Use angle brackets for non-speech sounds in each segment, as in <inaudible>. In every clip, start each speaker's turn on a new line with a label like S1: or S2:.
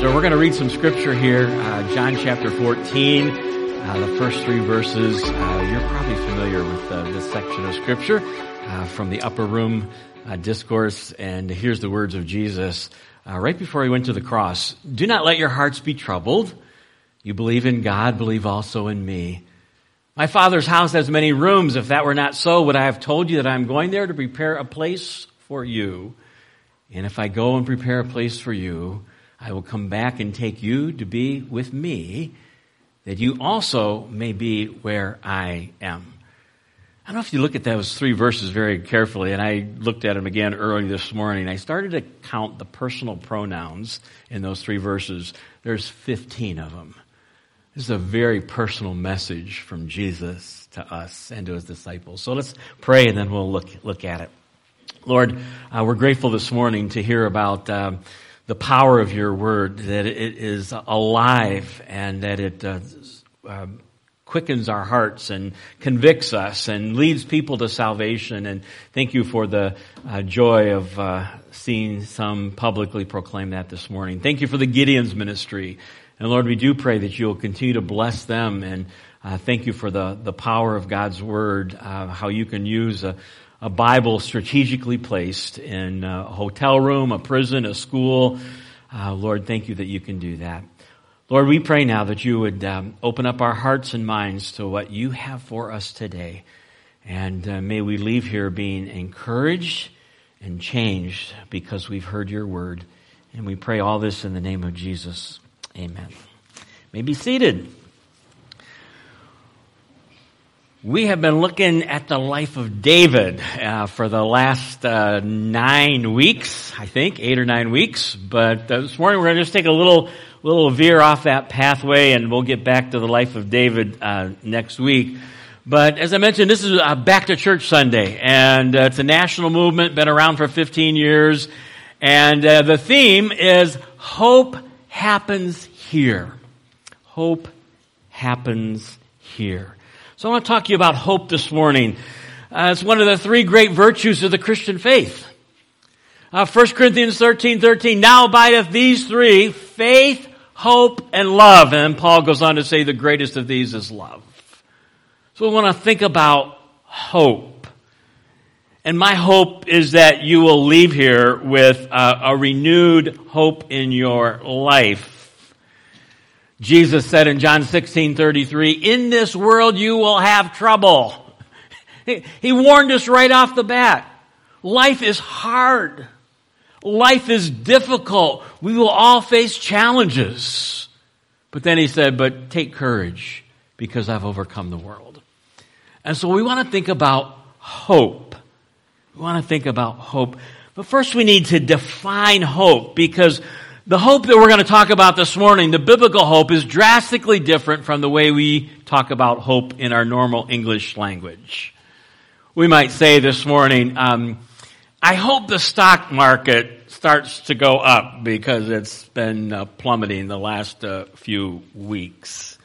S1: So we're going to read some scripture here, uh, John chapter 14, uh, the first three verses. Uh, you're probably familiar with uh, this section of scripture uh, from the upper room uh, discourse. And here's the words of Jesus right before he went to the cross. Do not let your hearts be troubled. You believe in God, believe also in me. My father's house has many rooms. If that were not so, would I have told you that I'm going there to prepare a place for you? And if I go and prepare a place for you, I will come back and take you to be with me, that you also may be where I am. I don't know if you look at those three verses very carefully, and I looked at them again early this morning. I started to count the personal pronouns in those three verses. There's 15 of them. This is a very personal message from Jesus to us and to his disciples. So let's pray and then we'll look, look at it. Lord, uh, we're grateful this morning to hear about um, the power of your word, that it is alive and that it uh, uh, quickens our hearts and convicts us and leads people to salvation. And thank you for the uh, joy of uh, seeing some publicly proclaim that this morning. Thank you for the Gideon's ministry. And Lord, we do pray that you'll continue to bless them and uh, thank you for the, the power of God's word, uh, how you can use a, a Bible strategically placed in a hotel room, a prison, a school. Uh, Lord, thank you that you can do that. Lord, we pray now that you would um, open up our hearts and minds to what you have for us today. And uh, may we leave here being encouraged and changed because we've heard your word. And we pray all this in the name of Jesus. Amen. may be seated. We have been looking at the life of David uh, for the last uh, nine weeks, I think, eight or nine weeks. But uh, this morning we're going to just take a little little veer off that pathway, and we'll get back to the life of David uh, next week. But as I mentioned, this is Back to Church Sunday, and uh, it's a national movement, been around for 15 years, and uh, the theme is hope happens here. Hope happens here. So I want to talk to you about hope this morning. Uh, it's one of the three great virtues of the Christian faith. Uh, 1 Corinthians 13, 13, now abideth these three, faith, hope, and love. And Paul goes on to say the greatest of these is love. So we want to think about hope. And my hope is that you will leave here with a, a renewed hope in your life. Jesus said in John 16, 33, in this world you will have trouble. He warned us right off the bat. Life is hard. Life is difficult. We will all face challenges. But then he said, but take courage because I've overcome the world. And so we want to think about hope. We want to think about hope. But first we need to define hope because the hope that we're going to talk about this morning, the biblical hope, is drastically different from the way we talk about hope in our normal English language. We might say this morning, um, I hope the stock market starts to go up because it's been uh, plummeting the last uh, few weeks.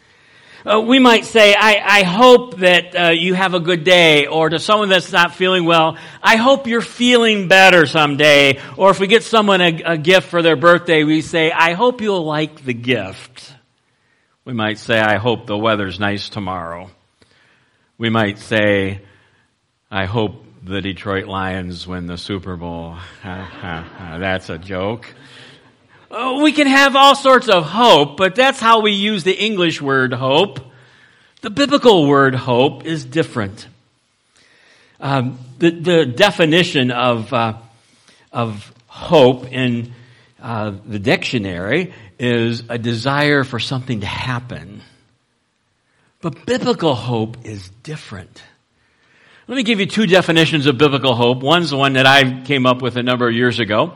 S1: Uh, we might say, I, I hope that uh, you have a good day, or to someone that's not feeling well, I hope you're feeling better someday. Or if we get someone a, a gift for their birthday, we say, I hope you'll like the gift. We might say, I hope the weather's nice tomorrow. We might say, I hope the Detroit Lions win the Super Bowl. That's a joke. Uh, we can have all sorts of hope, but that's how we use the English word hope. The biblical word hope is different. Um, the, the, definition of, uh, of hope in uh, the dictionary is a desire for something to happen. But biblical hope is different. Let me give you two definitions of biblical hope. One's the one that I came up with a number of years ago.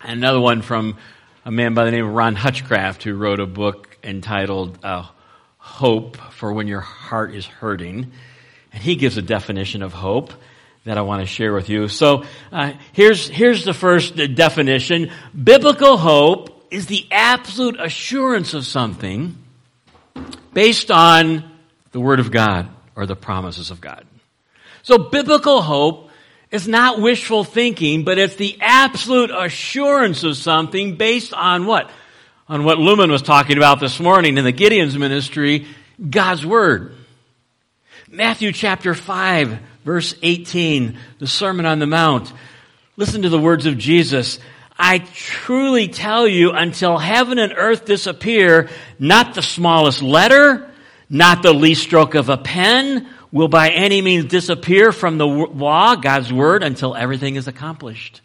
S1: and Another one from a man by the name of Ron Hutchcraft who wrote a book entitled uh, Hope for When Your Heart is Hurting. And he gives a definition of hope that I want to share with you. So uh, here's, here's the first definition. Biblical hope is the absolute assurance of something based on the Word of God or the promises of God. So biblical hope it's not wishful thinking, but it's the absolute assurance of something based on what? on what Lumen was talking about this morning in the Gideon's ministry, God's Word. Matthew chapter 5, verse 18, the Sermon on the Mount. Listen to the words of Jesus. I truly tell you, until heaven and earth disappear, not the smallest letter, not the least stroke of a pen will by any means disappear from the law, God's word, until everything is accomplished.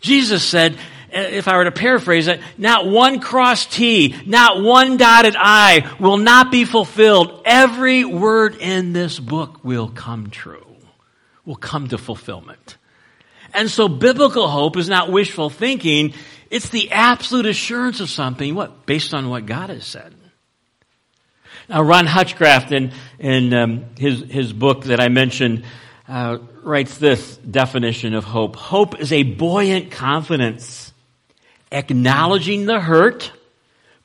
S1: Jesus said, eh, if I were to paraphrase it, not one cross T, not one dotted I will not be fulfilled. Every word in this book will come true, will come to fulfillment. And so biblical hope is not wishful thinking. It's the absolute assurance of something, what? Based on what God has said. Now, Ron Hutchcraft in, in um, his, his book that I mentioned uh, writes this definition of hope. Hope is a buoyant confidence, acknowledging the hurt,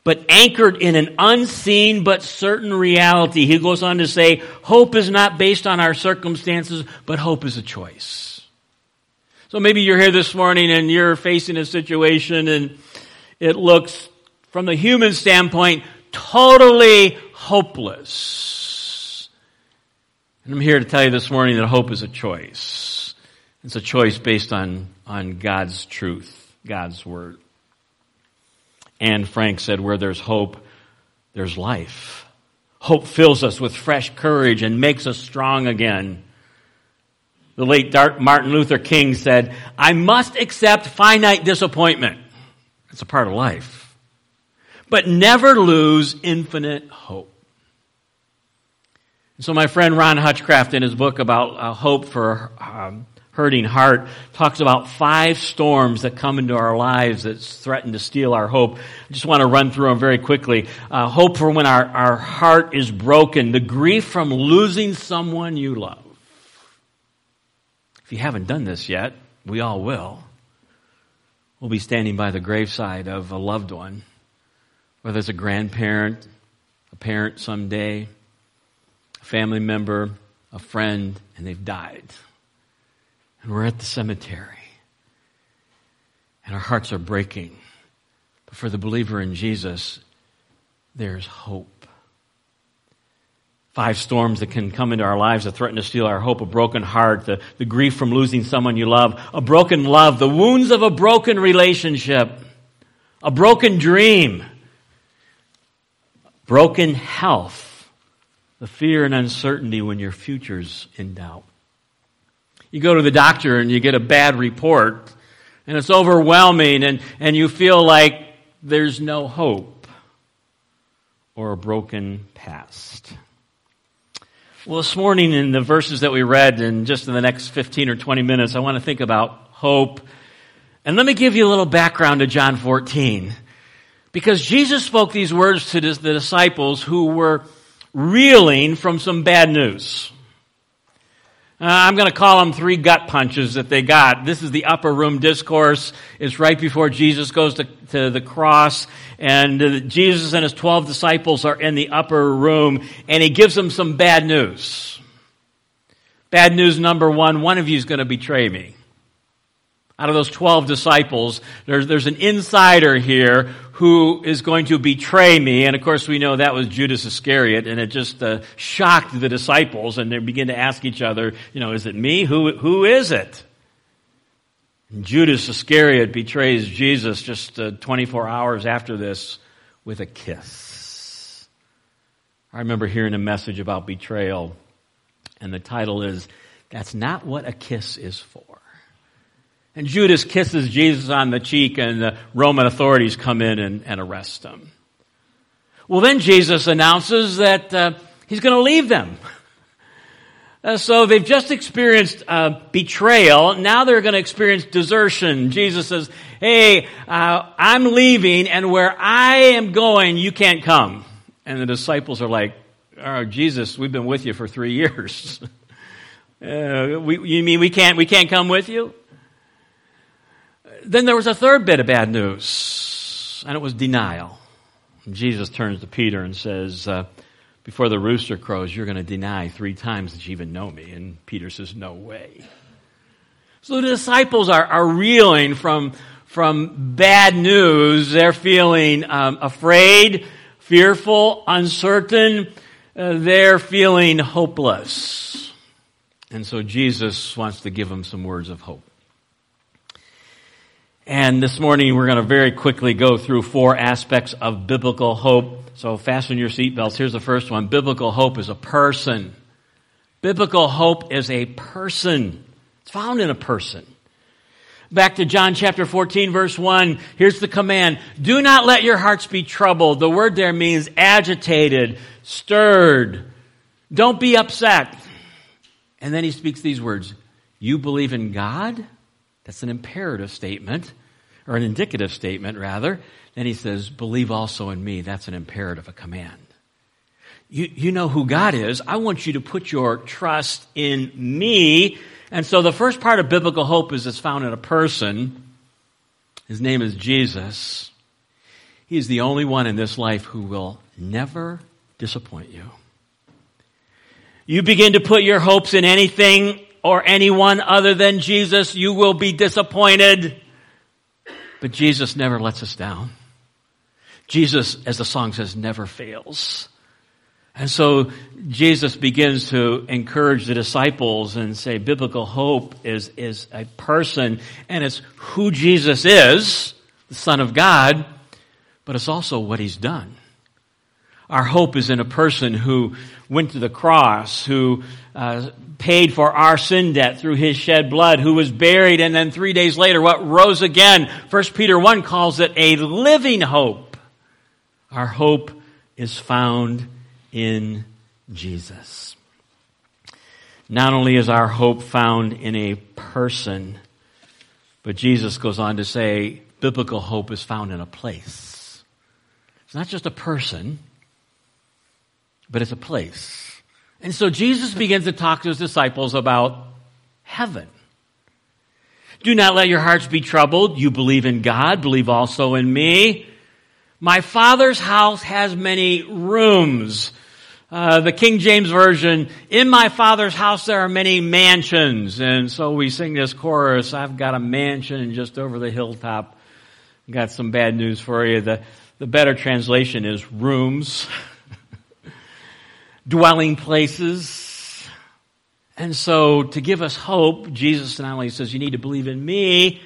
S1: but anchored in an unseen but certain reality. He goes on to say, hope is not based on our circumstances, but hope is a choice. So maybe you're here this morning and you're facing a situation and it looks, from the human standpoint, totally hopeless. And I'm here to tell you this morning that hope is a choice. It's a choice based on, on God's truth, God's word. Anne Frank said, where there's hope, there's life. Hope fills us with fresh courage and makes us strong again. The late Martin Luther King said, I must accept finite disappointment. It's a part of life. But never lose infinite hope. So my friend Ron Hutchcraft in his book about uh, hope for um, hurting heart talks about five storms that come into our lives that threaten to steal our hope. I just want to run through them very quickly. Uh, hope for when our, our heart is broken, the grief from losing someone you love. If you haven't done this yet, we all will. We'll be standing by the graveside of a loved one, whether it's a grandparent, a parent someday, family member, a friend, and they've died. And we're at the cemetery. And our hearts are breaking. But for the believer in Jesus, there's hope five storms that can come into our lives that threaten to steal our hope, a broken heart, the, the grief from losing someone you love, a broken love, the wounds of a broken relationship, a broken dream, broken health, the fear and uncertainty when your future's in doubt. You go to the doctor and you get a bad report and it's overwhelming and, and you feel like there's no hope or a broken past. Well, this morning in the verses that we read, and just in the next 15 or 20 minutes, I want to think about hope. And let me give you a little background to John 14. Because Jesus spoke these words to the disciples who were reeling from some bad news. Uh, I'm going to call them three gut punches that they got. This is the upper room discourse. It's right before Jesus goes to, to the cross, and uh, Jesus and his 12 disciples are in the upper room, and he gives them some bad news. Bad news number one one of you is going to betray me out of those 12 disciples, there's, there's an insider here who is going to betray me. And of course, we know that was Judas Iscariot, and it just uh, shocked the disciples, and they begin to ask each other, you know, is it me? Who, who is it? And Judas Iscariot betrays Jesus just uh, 24 hours after this with a kiss. I remember hearing a message about betrayal, and the title is, That's Not What a Kiss is For. And Judas kisses Jesus on the cheek and the Roman authorities come in and, and arrest him. Well, then Jesus announces that uh, he's going to leave them. Uh, so they've just experienced uh, betrayal. Now they're going to experience desertion. Jesus says, "Hey, uh, I'm leaving, and where I am going, you can't come." And the disciples are like, "Oh, Jesus, we've been with you for three <laughs> years. Uh, we, you mean we can't we can't come with you?" Then there was a third bit of bad news, and it was denial. Jesus turns to Peter and says, uh, Before the rooster crows, you're going to deny three times that you even know me. And Peter says, No way. So the disciples are, are reeling from, from bad news. They're feeling um, afraid, fearful, uncertain. Uh, they're feeling hopeless. And so Jesus wants to give them some words of hope. And this morning we're going to very quickly go through four aspects of biblical hope. So fasten your seatbelts. Here's the first one. Biblical hope is a person. Biblical hope is a person. It's found in a person. Back to John chapter 14 verse 1. Here's the command. Do not let your hearts be troubled. The word there means agitated, stirred. Don't be upset. And then he speaks these words. You believe in God? That's an imperative statement, or an indicative statement, rather. Then he says, believe also in me. That's an imperative, a command. You, you know who God is. I want you to put your trust in me. And so the first part of biblical hope is it's found in a person. His name is Jesus. He is the only one in this life who will never disappoint you. You begin to put your hopes in anything or anyone other than Jesus, you will be disappointed. But Jesus never lets us down. Jesus, as the song says, never fails. And so Jesus begins to encourage the disciples and say biblical hope is, is a person and it's who Jesus is, the Son of God, but it's also what He's done. Our hope is in a person who went to the cross, who uh, paid for our sin debt through his shed blood, who was buried, and then three days later, what rose again. First Peter 1 calls it a living hope. Our hope is found in Jesus. Not only is our hope found in a person, but Jesus goes on to say biblical hope is found in a place. It's not just a person, but it's a place. And so Jesus begins to talk to his disciples about heaven. Do not let your hearts be troubled. You believe in God, believe also in me. My father's house has many rooms. Uh, the King James Version, in my father's house there are many mansions. And so we sing this chorus, I've got a mansion just over the hilltop. Got some bad news for you. The, the better translation is rooms. <laughs> dwelling places. And so to give us hope, Jesus not only says you need to believe in me,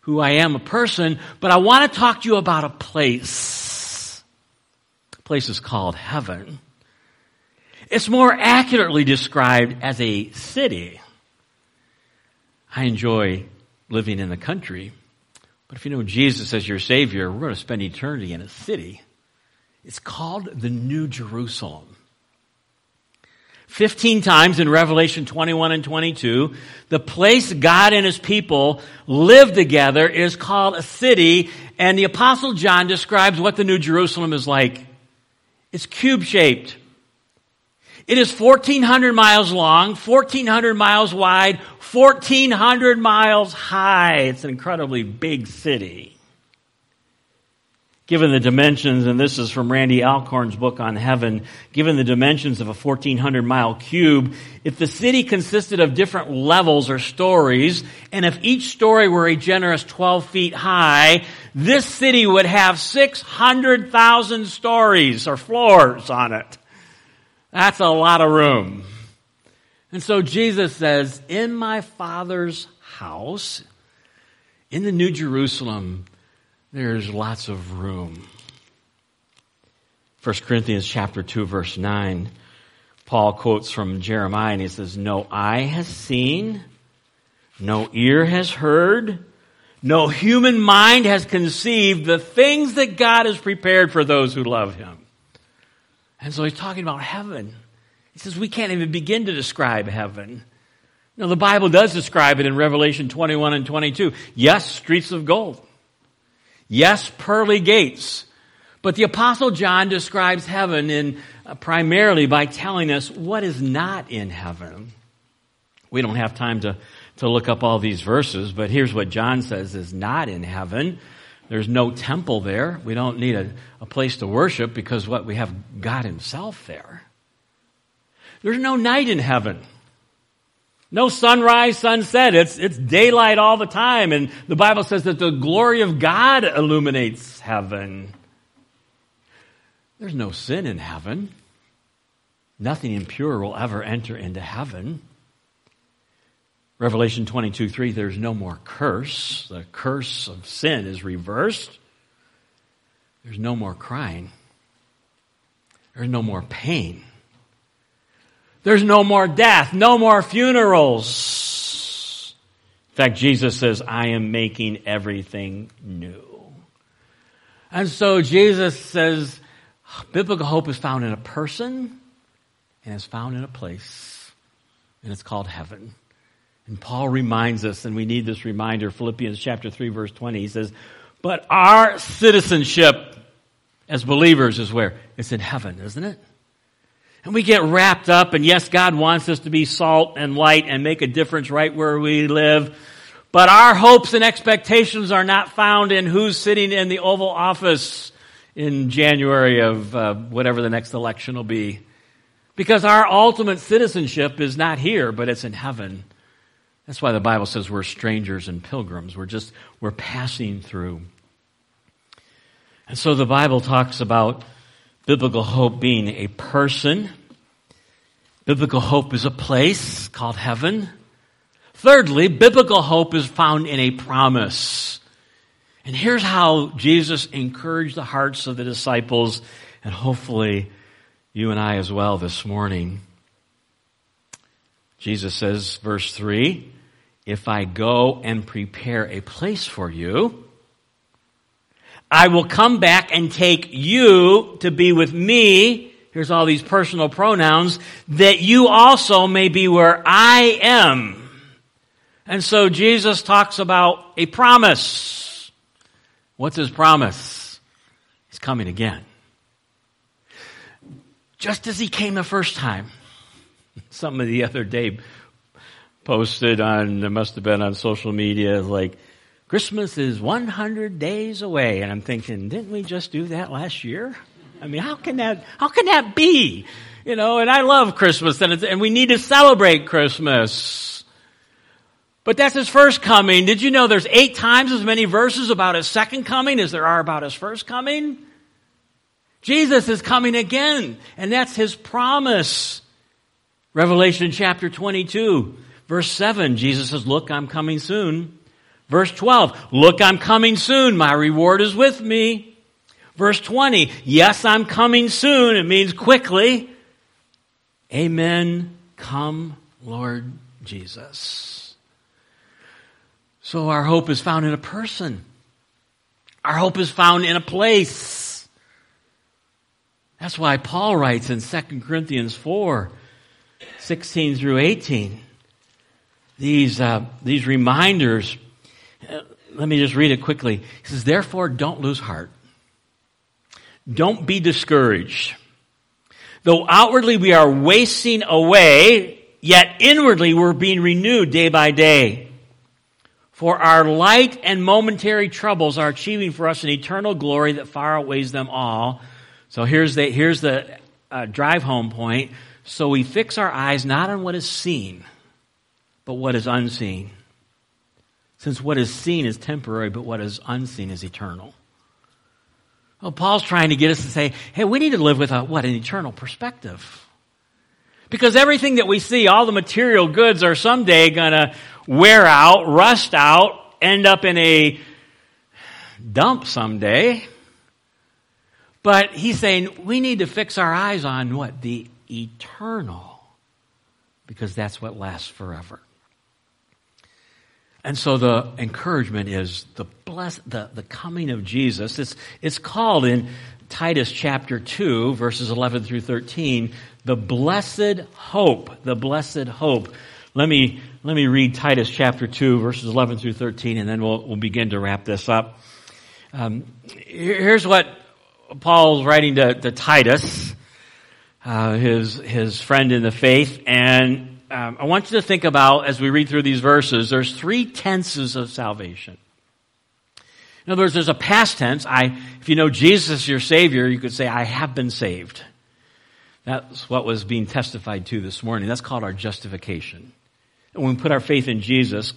S1: who I am a person, but I want to talk to you about a place. The place is called heaven. It's more accurately described as a city. I enjoy living in the country, but if you know Jesus as your Savior, we're going to spend eternity in a city. It's called the New Jerusalem. 15 times in Revelation 21 and 22, the place God and his people live together is called a city, and the apostle John describes what the New Jerusalem is like. It's cube shaped. It is 1400 miles long, 1400 miles wide, 1400 miles high. It's an incredibly big city given the dimensions, and this is from Randy Alcorn's book on heaven, given the dimensions of a 1400 mile cube, if the city consisted of different levels or stories, and if each story were a generous 12 feet high, this city would have 600,000 stories or floors on it. That's a lot of room. And so Jesus says, in my father's house, in the New Jerusalem, there's lots of room. 1 Corinthians chapter 2 verse 9, Paul quotes from Jeremiah and he says, No eye has seen, no ear has heard, no human mind has conceived the things that God has prepared for those who love him. And so he's talking about heaven. He says we can't even begin to describe heaven. Now the Bible does describe it in Revelation 21 and 22. Yes, streets of gold. Yes, pearly gates. But the apostle John describes heaven in uh, primarily by telling us what is not in heaven. We don't have time to, to look up all these verses, but here's what John says is not in heaven. There's no temple there. We don't need a, a place to worship because what we have God himself there. There's no night in heaven. No sunrise, sunset. It's, it's daylight all the time. And the Bible says that the glory of God illuminates heaven. There's no sin in heaven. Nothing impure will ever enter into heaven. Revelation 22 3, there's no more curse. The curse of sin is reversed. There's no more crying. There's no more pain. There's no more death, no more funerals. In fact, Jesus says, I am making everything new. And so Jesus says, biblical hope is found in a person and is found in a place, and it's called heaven. And Paul reminds us, and we need this reminder, Philippians chapter 3 verse 20, he says, but our citizenship as believers is where? It's in heaven, isn't it? And we get wrapped up, and yes, God wants us to be salt and light and make a difference right where we live. But our hopes and expectations are not found in who's sitting in the Oval Office in January of uh, whatever the next election will be. Because our ultimate citizenship is not here, but it's in heaven. That's why the Bible says we're strangers and pilgrims. We're just, we're passing through. And so the Bible talks about biblical hope being a person. Biblical hope is a place called heaven. Thirdly, biblical hope is found in a promise. And here's how Jesus encouraged the hearts of the disciples and hopefully you and I as well this morning. Jesus says, verse 3, if I go and prepare a place for you, I will come back and take you to be with me. Here's all these personal pronouns that you also may be where I am. And so Jesus talks about a promise. What's his promise? He's coming again. Just as he came the first time. <laughs> Some the other day posted on, it must have been on social media, like, Christmas is 100 days away. And I'm thinking, didn't we just do that last year? I mean, how can that, how can that be? You know, and I love Christmas and, and we need to celebrate Christmas. But that's his first coming. Did you know there's eight times as many verses about his second coming as there are about his first coming? Jesus is coming again, and that's his promise. Revelation chapter 22, verse 7, Jesus says, Look, I'm coming soon. Verse 12, look, I'm coming soon. My reward is with me. Verse 20, yes, I'm coming soon. It means quickly. Amen. Come, Lord Jesus. So our hope is found in a person. Our hope is found in a place. That's why Paul writes in 2 Corinthians 4, 16 through 18, these, uh, these reminders let me just read it quickly. He says, Therefore, don't lose heart. Don't be discouraged. Though outwardly we are wasting away, yet inwardly we're being renewed day by day. For our light and momentary troubles are achieving for us an eternal glory that far outweighs them all. So here's the, here's the uh, drive home point. So we fix our eyes not on what is seen, but what is unseen since what is seen is temporary, but what is unseen is eternal. Well, Paul's trying to get us to say, hey, we need to live with a, what, an eternal perspective. Because everything that we see, all the material goods are someday gonna wear out, rust out, end up in a dump someday. But he's saying we need to fix our eyes on what? The eternal. Because that's what lasts forever. And so the encouragement is the bless, the, the coming of Jesus. It's, it's called in Titus chapter 2, verses 11 through 13, the blessed hope, the blessed hope. Let me, let me read Titus chapter 2, verses 11 through 13, and then we'll, we'll begin to wrap this up. Um, here's what Paul's writing to, to Titus, uh, his, his friend in the faith, and um, I want you to think about, as we read through these verses, there's three tenses of salvation. In other words, there's a past tense. I, if you know Jesus your Savior, you could say, I have been saved. That's what was being testified to this morning. That's called our justification. When we put our faith in Jesus,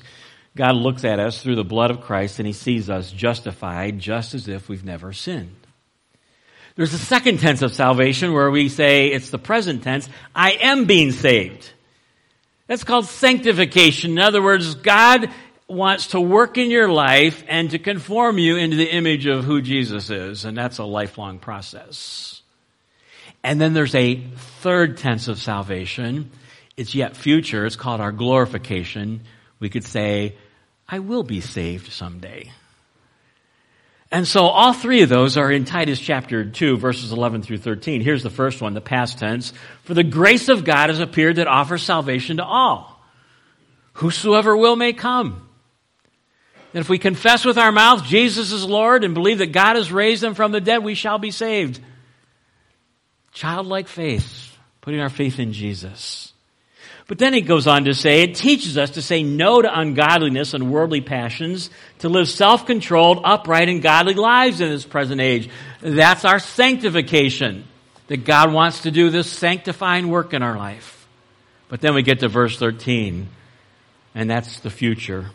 S1: God looks at us through the blood of Christ and he sees us justified just as if we've never sinned. There's a second tense of salvation where we say it's the present tense, I am being saved. That's called sanctification. In other words, God wants to work in your life and to conform you into the image of who Jesus is, and that's a lifelong process. And then there's a third tense of salvation. It's yet future. It's called our glorification. We could say, I will be saved someday. And so all three of those are in Titus chapter 2 verses 11 through 13. Here's the first one, the past tense. For the grace of God has appeared that offers salvation to all. Whosoever will may come. And if we confess with our mouth Jesus is Lord and believe that God has raised him from the dead, we shall be saved. Childlike faith, putting our faith in Jesus. But then he goes on to say, it teaches us to say no to ungodliness and worldly passions, to live self-controlled, upright, and godly lives in this present age. That's our sanctification. That God wants to do this sanctifying work in our life. But then we get to verse 13, and that's the future.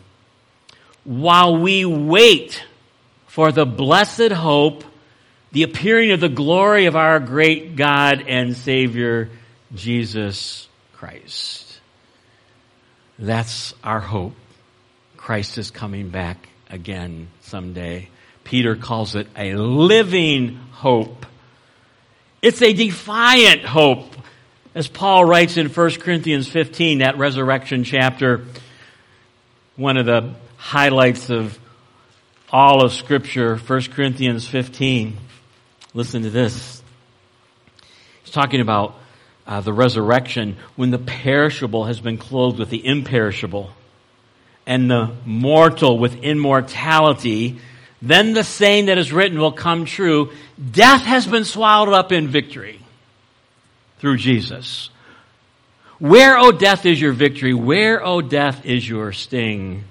S1: While we wait for the blessed hope, the appearing of the glory of our great God and Savior, Jesus Christ. That's our hope. Christ is coming back again someday. Peter calls it a living hope. It's a defiant hope. As Paul writes in 1 Corinthians 15, that resurrection chapter, one of the highlights of all of scripture, 1 Corinthians 15. Listen to this. He's talking about uh, the resurrection when the perishable has been clothed with the imperishable and the mortal with immortality, then the saying that is written will come true. Death has been swallowed up in victory through Jesus. Where, O death, is your victory? Where, O death, is your sting?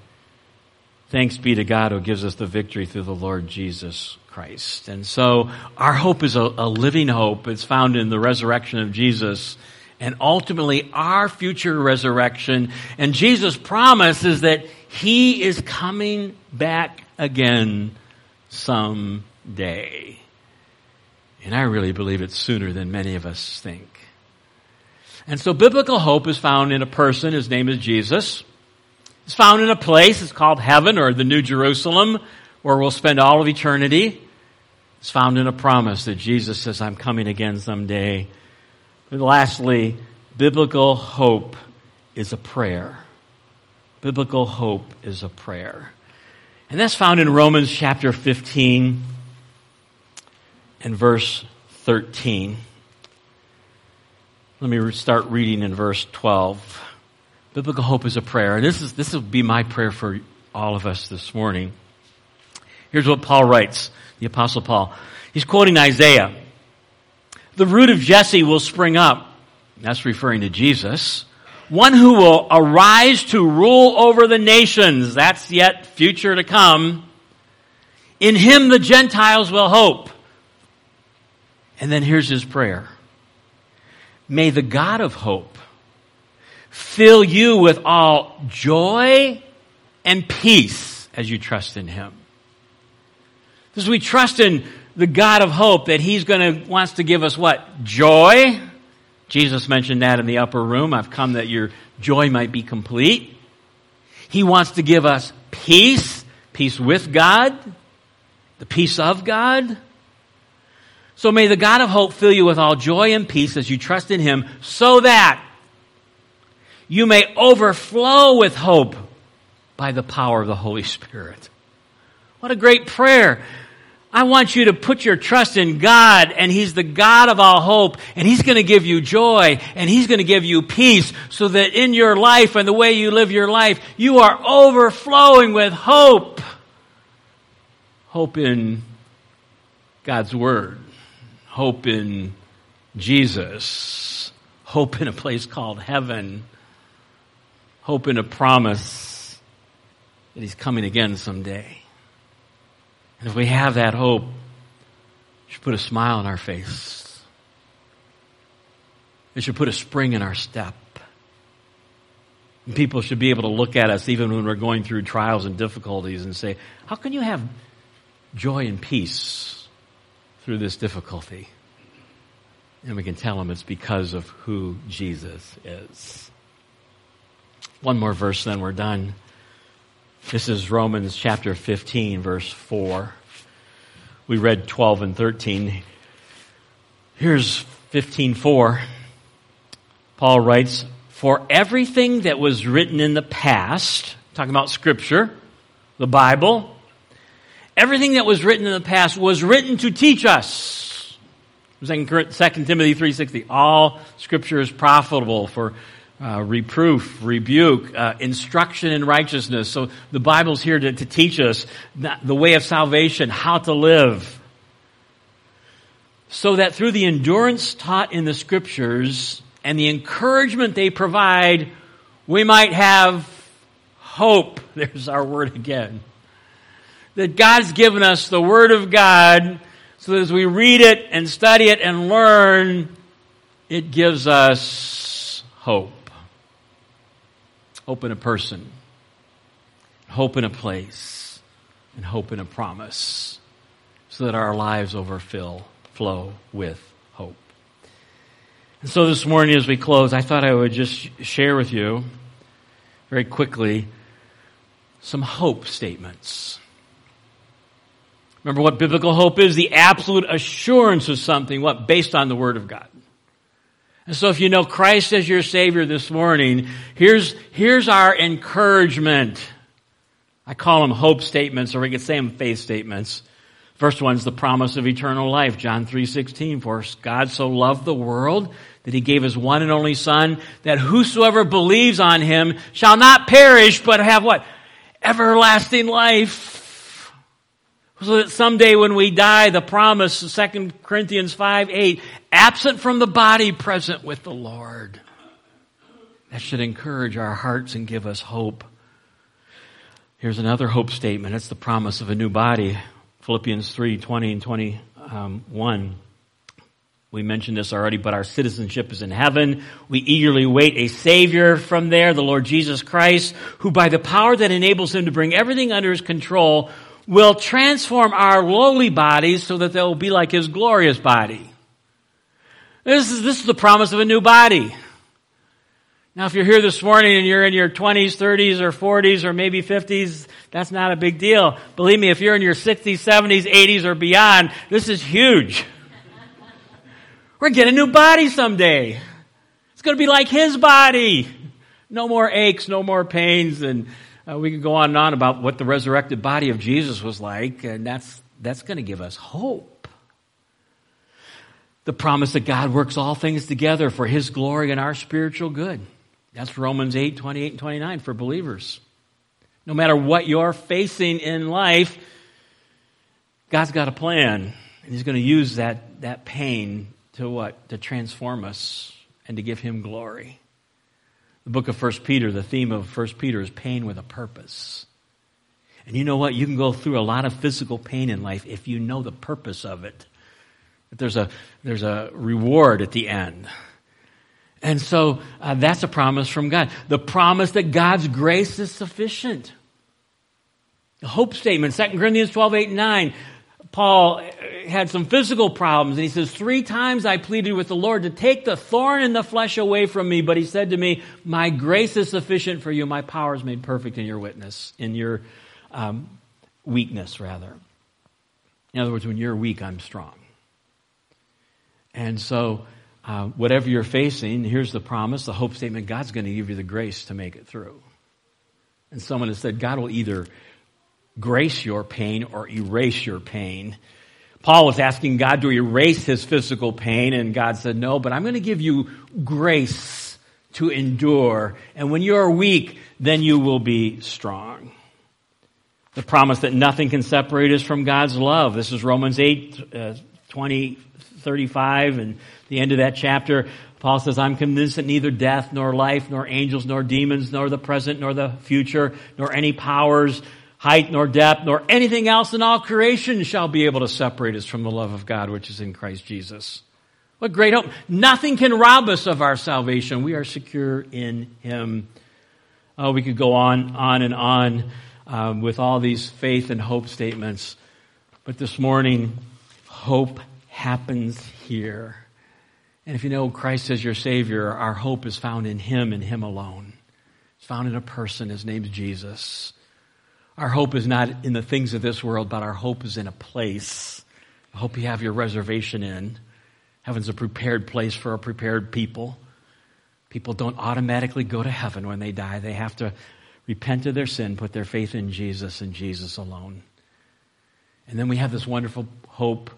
S1: Thanks be to God who gives us the victory through the Lord Jesus Christ. And so our hope is a, a, living hope. It's found in the resurrection of Jesus and ultimately our future resurrection. And Jesus' promise is that He is coming back again someday. And I really believe it's sooner than many of us think. And so biblical hope is found in a person. His name is Jesus. It's found in a place. It's called heaven or the New Jerusalem where we'll spend all of eternity. It's found in a promise that Jesus says, I'm coming again someday. But lastly, biblical hope is a prayer. Biblical hope is a prayer. And that's found in Romans chapter 15 and verse 13. Let me start reading in verse 12. Biblical hope is a prayer. And this is, this will be my prayer for all of us this morning. Here's what Paul writes the apostle Paul. He's quoting Isaiah. The root of Jesse will spring up. That's referring to Jesus. One who will arise to rule over the nations. That's yet future to come. In him the Gentiles will hope. And then here's his prayer. May the God of hope fill you with all joy and peace as you trust in him as we trust in the God of hope that He's going to, wants to give us what? Joy. Jesus mentioned that in the upper room. I've come that your joy might be complete. He wants to give us peace, peace with God, the peace of God. So may the God of hope fill you with all joy and peace as you trust in Him so that you may overflow with hope by the power of the Holy Spirit. What a great prayer. I want you to put your trust in God and He's the God of all hope and He's going to give you joy and He's going to give you peace so that in your life and the way you live your life, you are overflowing with hope. Hope in God's Word. Hope in Jesus. Hope in a place called heaven. Hope in a promise that He's coming again someday. And if we have that hope, it should put a smile on our face. It should put a spring in our step. And People should be able to look at us even when we're going through trials and difficulties and say, how can you have joy and peace through this difficulty? And we can tell them it's because of who Jesus is. One more verse, then we're done. This is Romans chapter 15, verse 4. We read 12 and 13. Here's 15:4. Paul writes, "For everything that was written in the past, talking about scripture, the Bible, everything that was written in the past was written to teach us." 2 Timothy 3:60, all scripture is profitable for uh, reproof, rebuke, uh, instruction in righteousness. So the Bible's here to, to teach us the way of salvation, how to live. So that through the endurance taught in the scriptures and the encouragement they provide, we might have hope. <laughs> There's our word again. That God's given us the Word of God so that as we read it and study it and learn, it gives us hope hope in a person, hope in a place, and hope in a promise, so that our lives overfill, flow with hope. And so this morning as we close, I thought I would just share with you very quickly some hope statements. Remember what biblical hope is? The absolute assurance of something, what? Based on the Word of God. And so if you know Christ as your Savior this morning, here's, here's our encouragement. I call them hope statements, or we could say them faith statements. First one's the promise of eternal life, John 3.16. For God so loved the world that he gave his one and only son, that whosoever believes on him shall not perish, but have what? Everlasting life. So that someday when we die, the promise, 2 Corinthians 5, 8, absent from the body, present with the Lord. That should encourage our hearts and give us hope. Here's another hope statement. It's the promise of a new body. Philippians 3, 20 and 21. Um, we mentioned this already, but our citizenship is in heaven. We eagerly wait a Savior from there, the Lord Jesus Christ, who by the power that enables Him to bring everything under His control will transform our lowly bodies so that they'll be like His glorious body. This is, this is the promise of a new body. Now, if you're here this morning and you're in your 20s, 30s, or 40s, or maybe 50s, that's not a big deal. Believe me, if you're in your 60s, 70s, 80s, or beyond, this is huge. We're getting a new body someday. It's going to be like His body. No more aches, no more pains, and uh, we could go on and on about what the resurrected body of Jesus was like, and that's, that's going to give us hope. The promise that God works all things together for His glory and our spiritual good. That's Romans 8, 28 and 29 for believers. No matter what you're facing in life, God's got a plan, and He's going to use that, that pain to what? To transform us and to give Him glory. The book of 1 Peter, the theme of 1 Peter is pain with a purpose. And you know what? You can go through a lot of physical pain in life if you know the purpose of it. That there's a, there's a reward at the end. And so uh, that's a promise from God. The promise that God's grace is sufficient. The hope statement, 2 Corinthians 12, 8, and 9. Paul had some physical problems, and he says, Three times I pleaded with the Lord to take the thorn in the flesh away from me, but he said to me, My grace is sufficient for you. My power is made perfect in your witness, in your um, weakness, rather. In other words, when you're weak, I'm strong. And so, uh, whatever you're facing, here's the promise, the hope statement God's going to give you the grace to make it through. And someone has said, God will either grace your pain or erase your pain. Paul was asking God to erase his physical pain, and God said, No, but I'm going to give you grace to endure. And when you're weak, then you will be strong. The promise that nothing can separate us from God's love. This is Romans 8, uh, 20, 35, and the end of that chapter. Paul says, I'm convinced that neither death, nor life, nor angels, nor demons, nor the present, nor the future, nor any powers, height nor depth nor anything else in all creation shall be able to separate us from the love of God which is in Christ Jesus. What great hope. Nothing can rob us of our salvation. We are secure in Him. Oh, we could go on, on and on um, with all these faith and hope statements. But this morning, hope happens here. And if you know Christ as your Savior, our hope is found in Him and Him alone. It's found in a person. His name's Jesus. Our hope is not in the things of this world, but our hope is in a place. I hope you have your reservation in. Heaven's a prepared place for a prepared people. People don't automatically go to heaven when they die. They have to repent of their sin, put their faith in Jesus and Jesus alone. And then we have this wonderful hope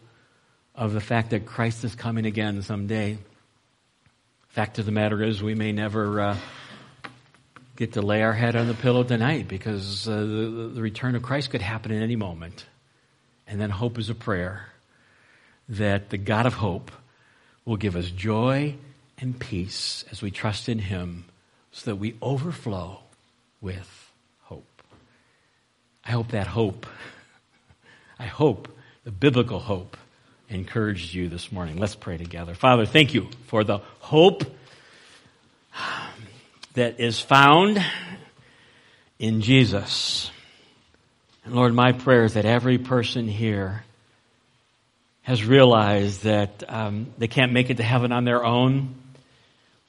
S1: of the fact that Christ is coming again someday. Fact of the matter is, we may never uh, get to lay our head on the pillow tonight because uh, the, the return of Christ could happen at any moment. And then hope is a prayer that the God of hope will give us joy and peace as we trust in Him so that we overflow with hope. I hope that hope, <laughs> I hope the biblical hope encouraged you this morning. Let's pray together. Father, thank you for the hope that is found in Jesus. And Lord, my prayer is that every person here has realized that um, they can't make it to heaven on their own,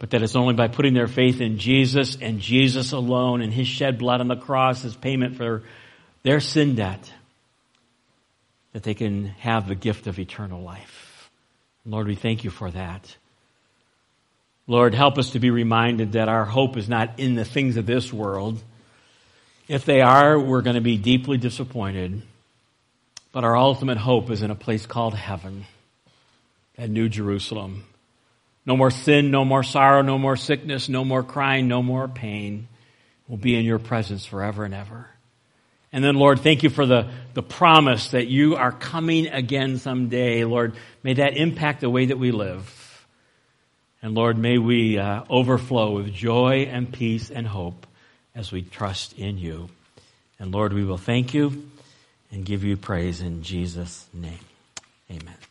S1: but that it's only by putting their faith in Jesus and Jesus alone and His shed blood on the cross as payment for their sin debt that they can have the gift of eternal life. Lord, we thank you for that. Lord, help us to be reminded that our hope is not in the things of this world. If they are, we're going to be deeply disappointed. But our ultimate hope is in a place called heaven, at New Jerusalem. No more sin, no more sorrow, no more sickness, no more crying, no more pain. We'll be in your presence forever and ever. And then, Lord, thank you for the, the promise that you are coming again someday. Lord, may that impact the way that we live. And Lord, may we uh, overflow with joy and peace and hope as we trust in you. And Lord, we will thank you and give you praise in Jesus' name. Amen.